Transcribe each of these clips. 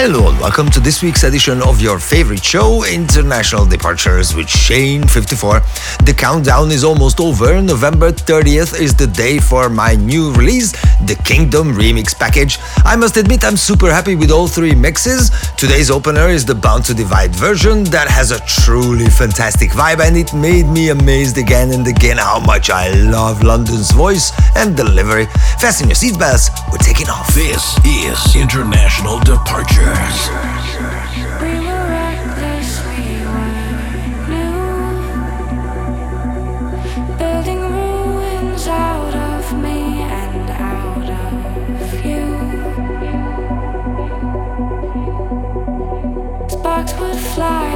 Hello and welcome to this week's edition of your favorite show, International Departures with Shane 54. The countdown is almost over. November 30th is the day for my new release, the Kingdom Remix Package. I must admit, I'm super happy with all three mixes. Today's opener is the Bound to Divide version that has a truly fantastic vibe and it made me amazed again and again how much I love London's voice and delivery. Fasten your seatbelts, we're taking off. This is International Departure. We were reckless, we were new. Building ruins out of me and out of you. Sparks would fly,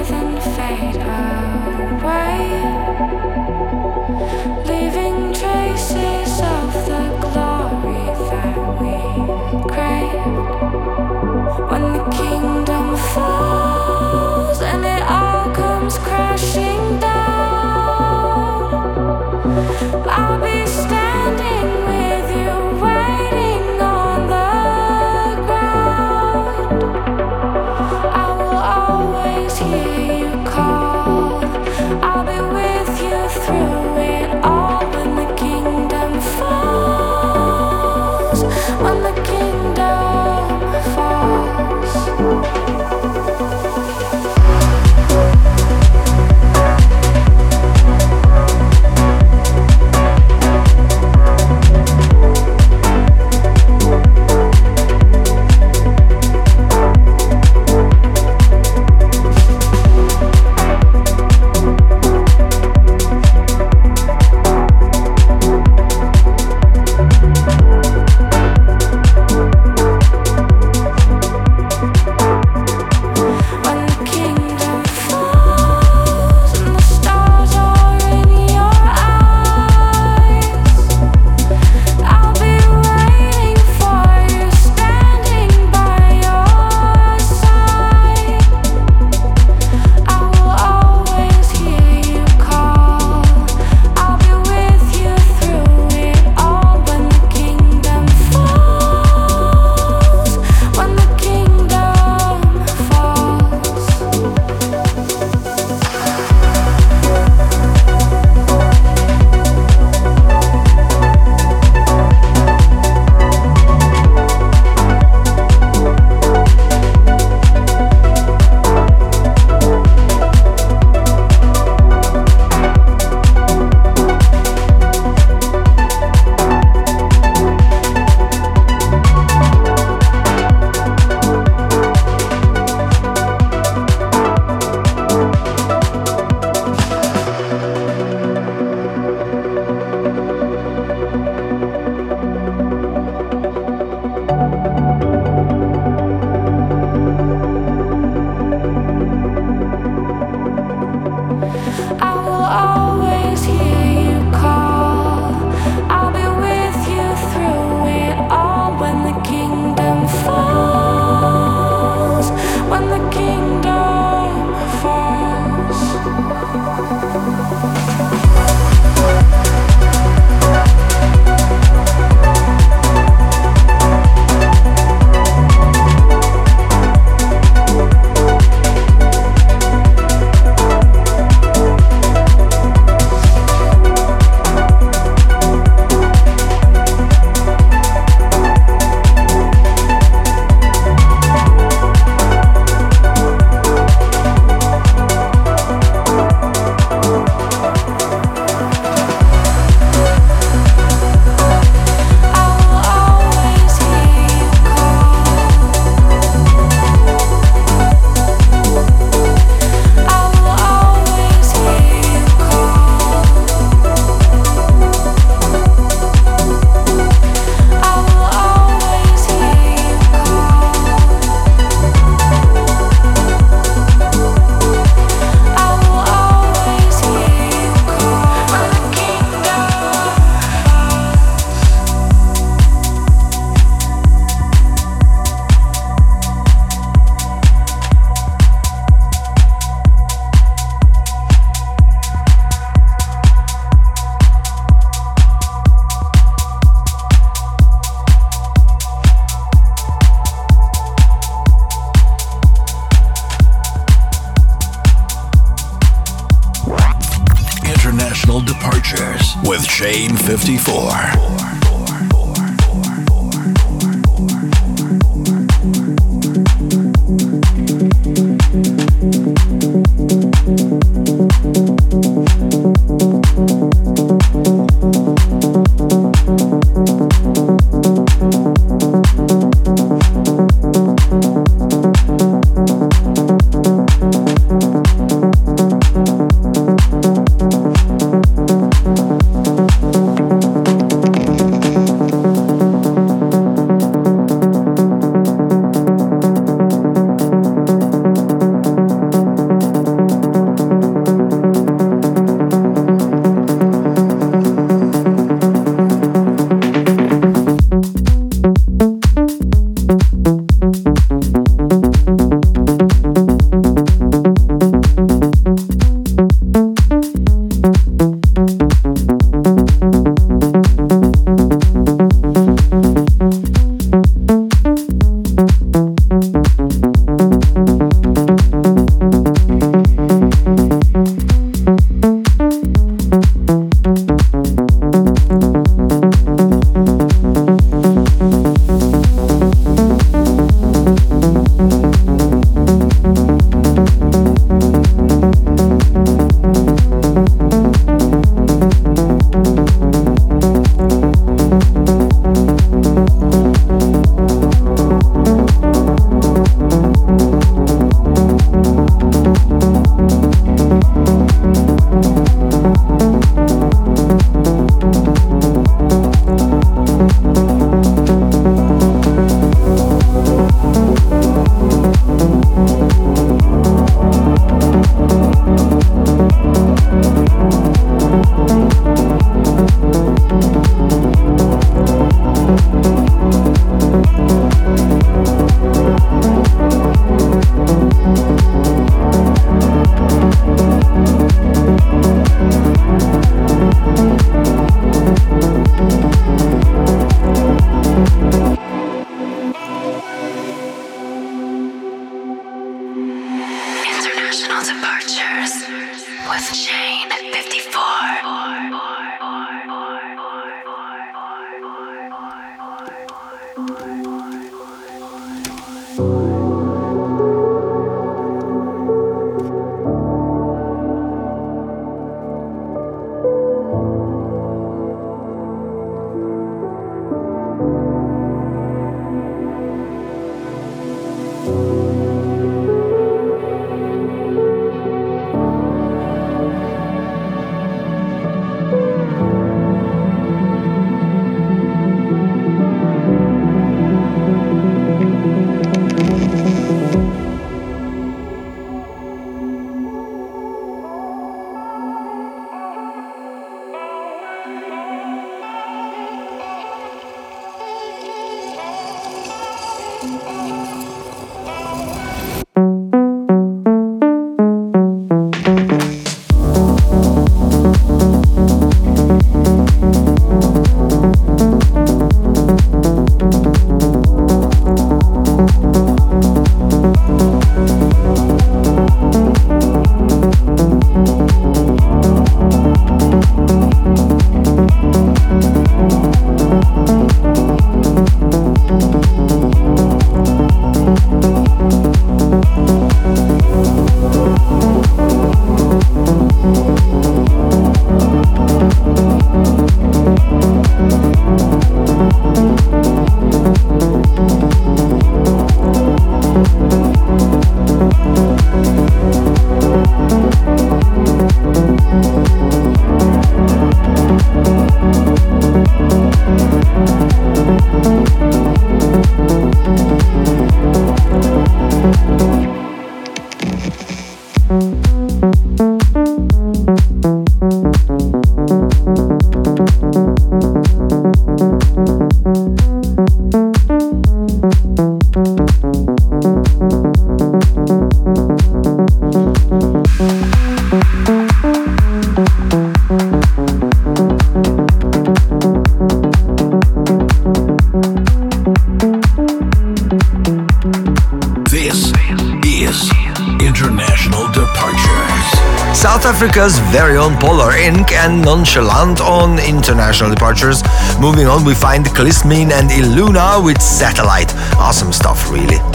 and Nonchalant on international departures. Moving on, we find Kiismin and illuna with Satellite. Awesome stuff, really.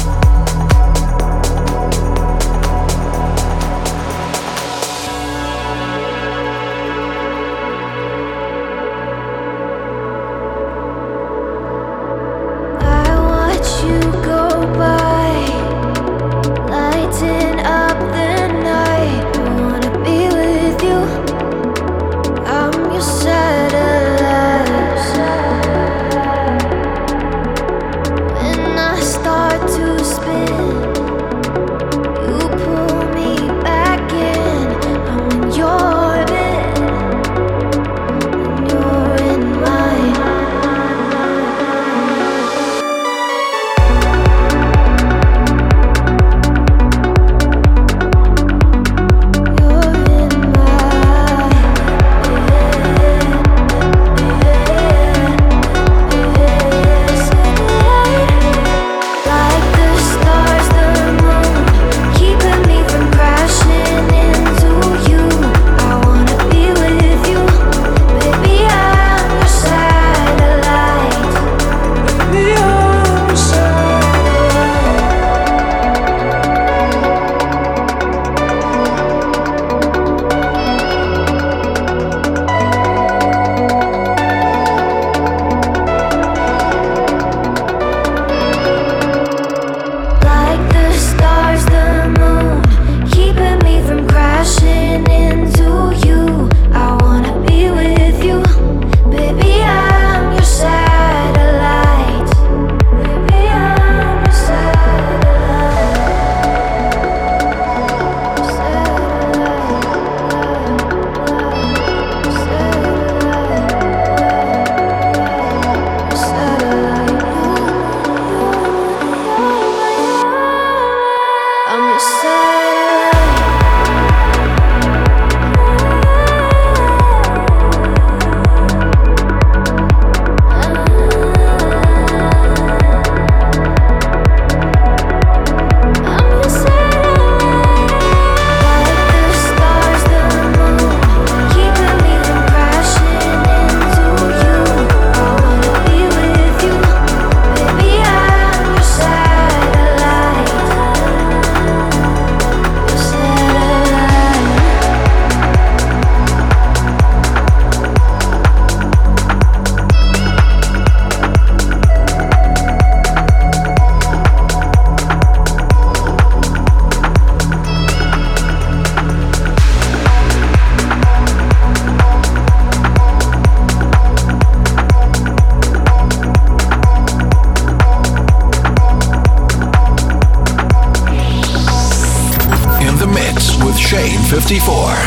54.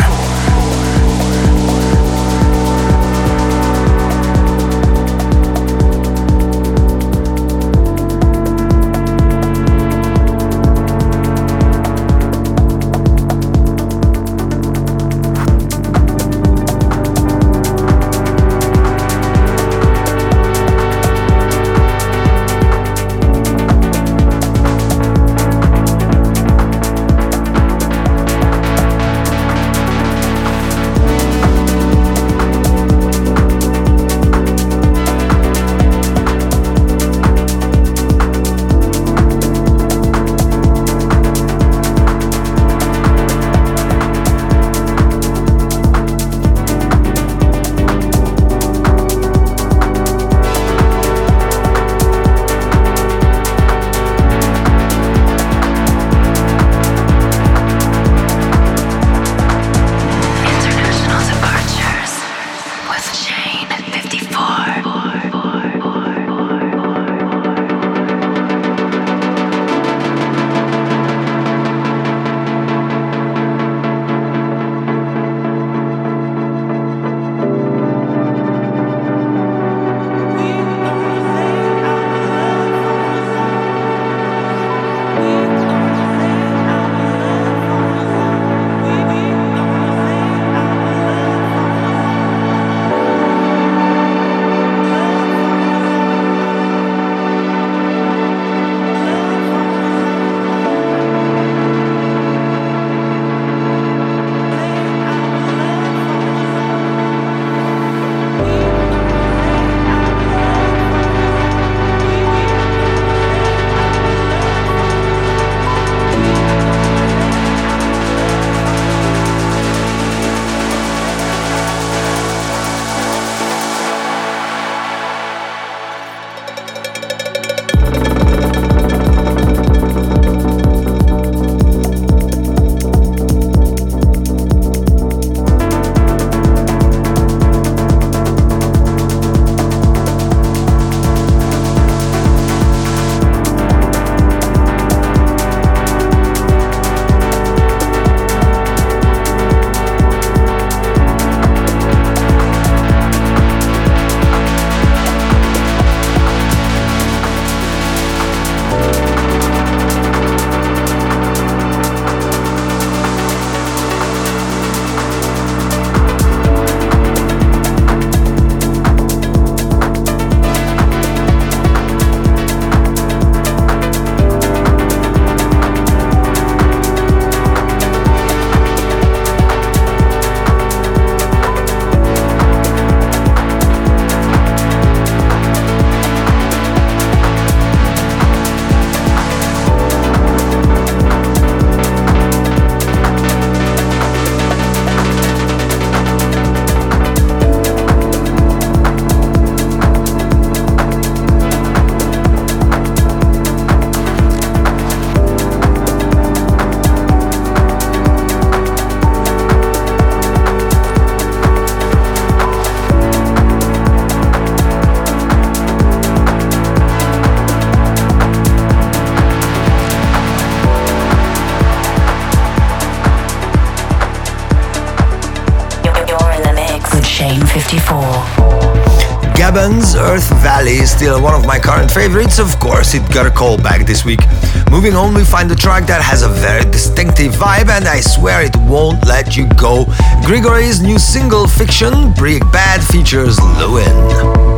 Still one of my current favorites. Of course, it got a call back this week. Moving on, we find a track that has a very distinctive vibe, and I swear it won't let you go. Grigoré's new single, Fiction, Break Bad, features Lewyn.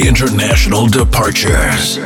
International Departures.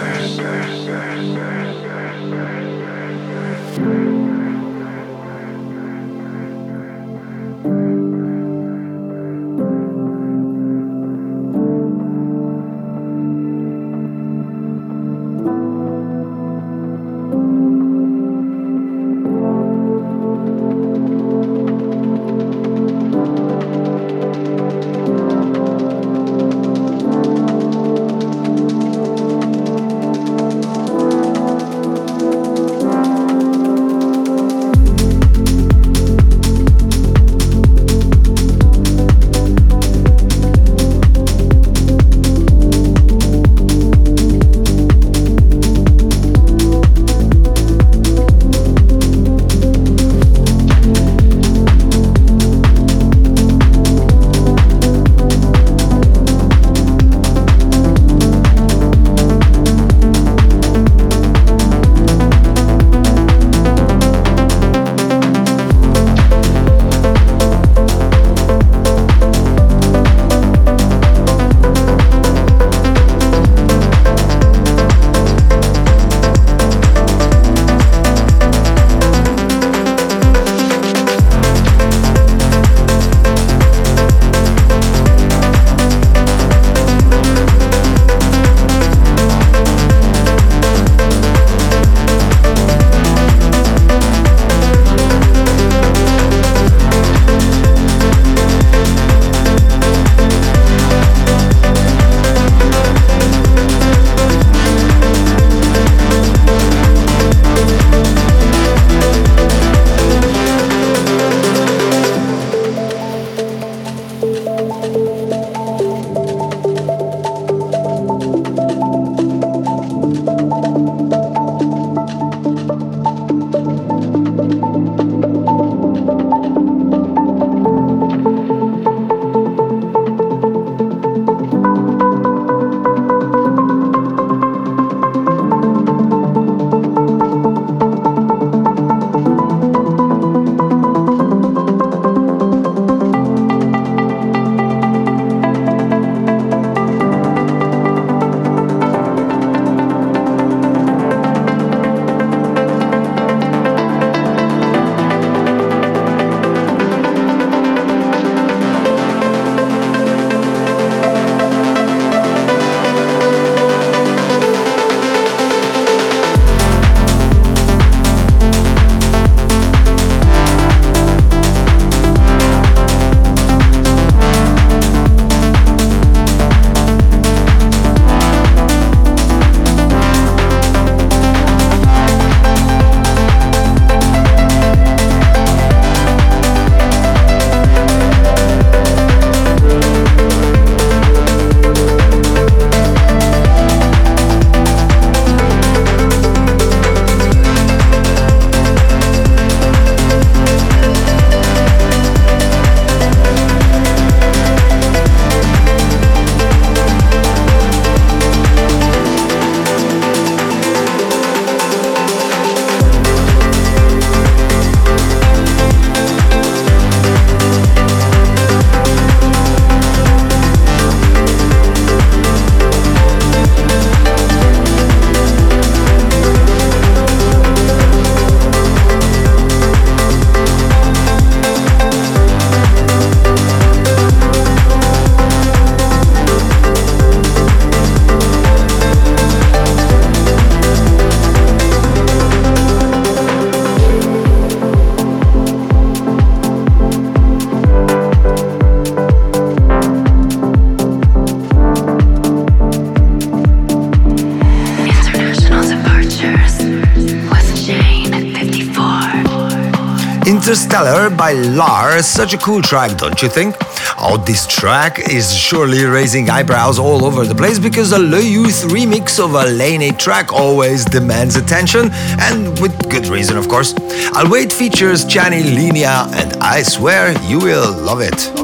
By Lar. Such a cool track, don't you think? Oh, this track is surely raising eyebrows all over the place because a Le Youth remix of a Lane 8 track always demands attention, and with good reason, of course. I'll Wait features Channy Leaneagh, and I swear you will love it.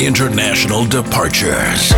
International Departures.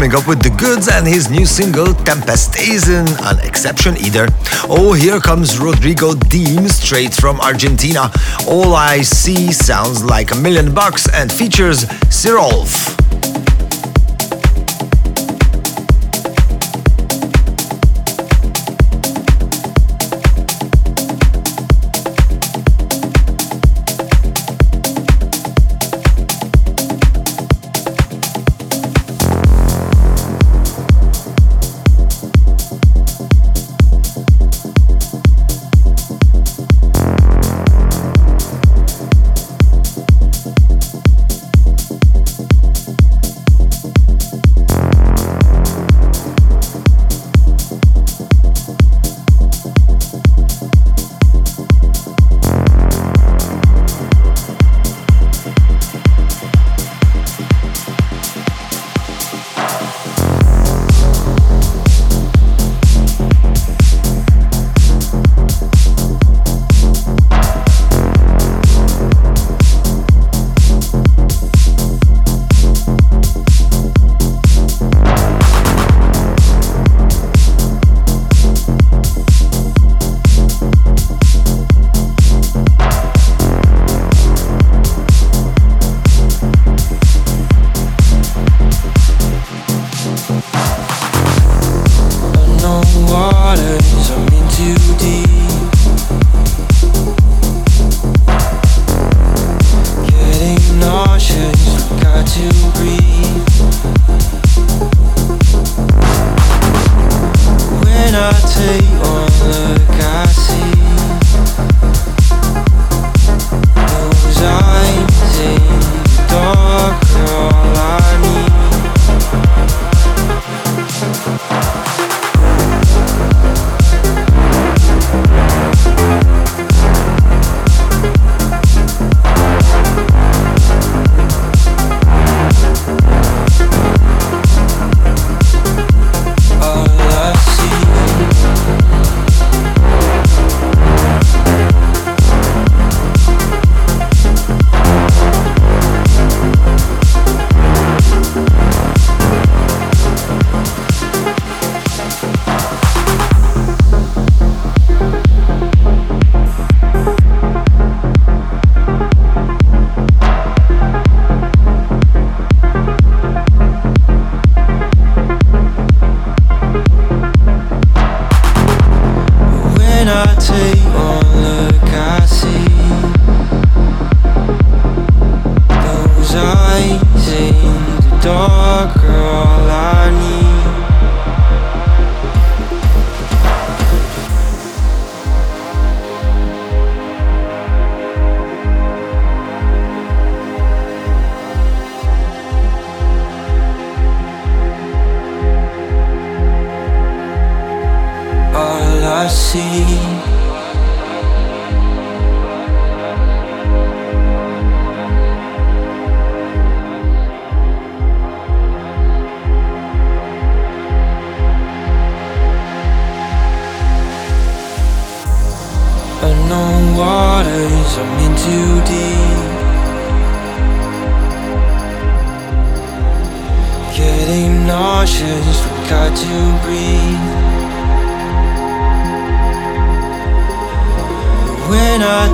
Coming up with the goods, and his new single Tempest isn't an exception either. Oh, here comes Rodrigo Deem straight from Argentina. All I see sounds like a million bucks and features Sirolf.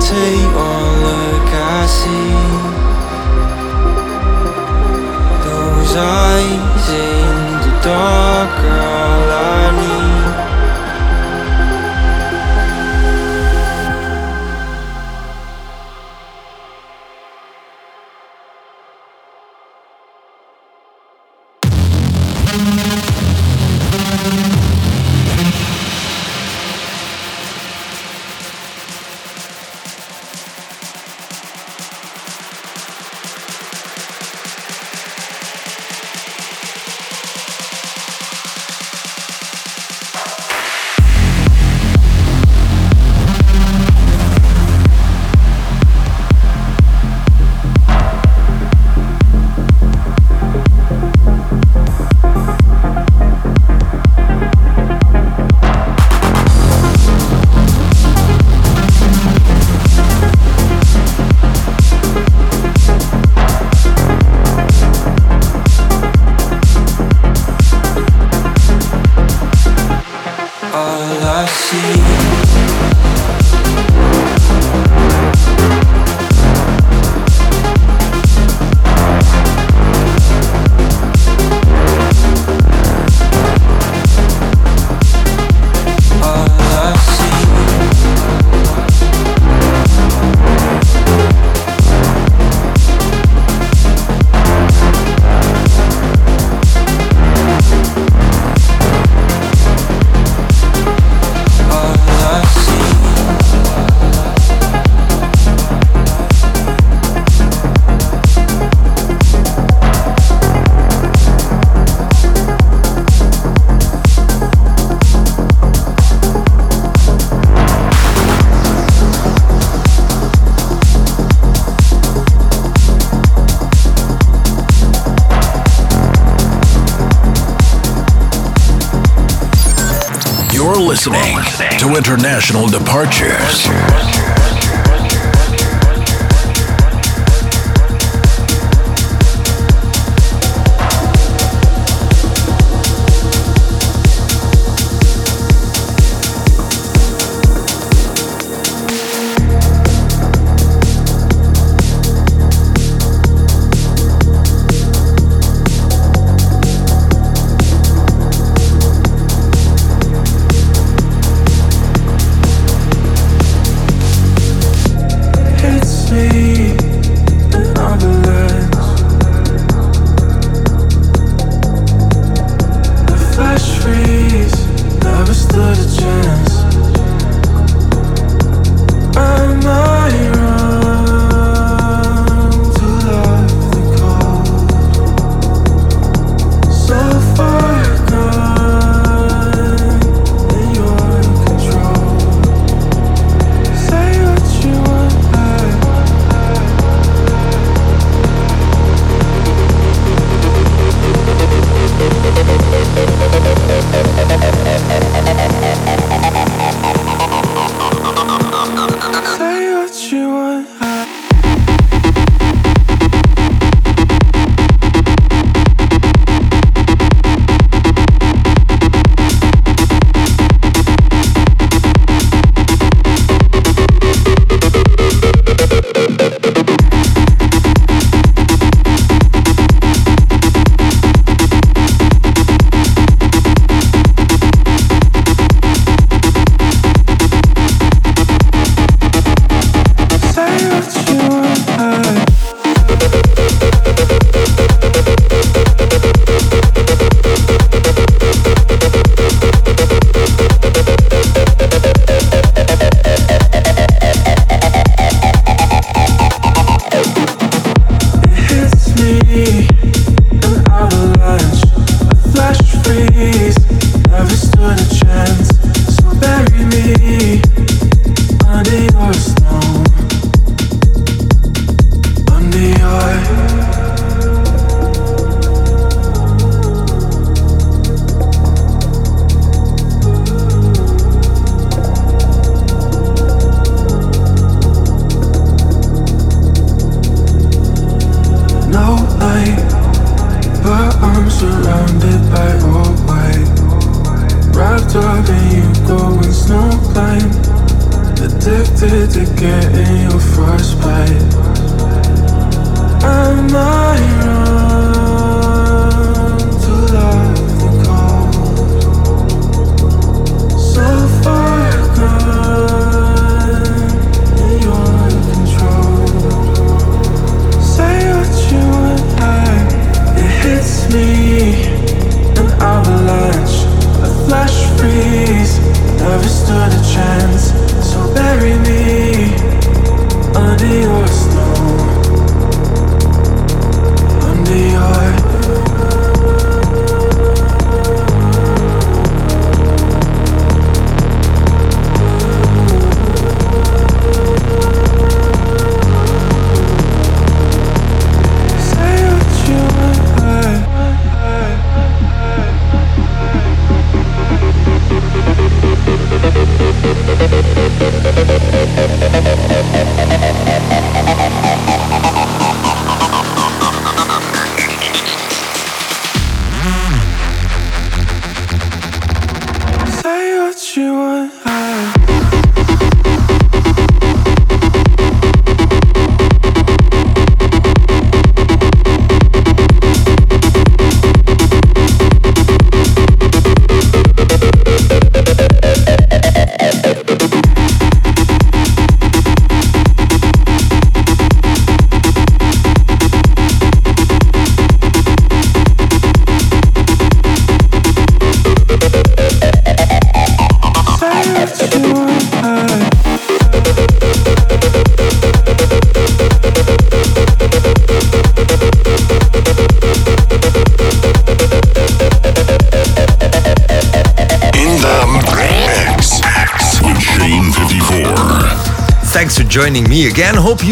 Take to International Departures.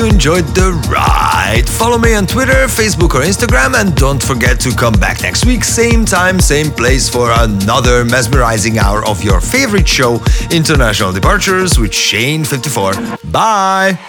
Enjoyed the ride. Follow me on Twitter, Facebook, or Instagram, and don't forget to come back next week, same time, same place, for another mesmerizing hour of your favorite show, International Departures with Shane54. Bye.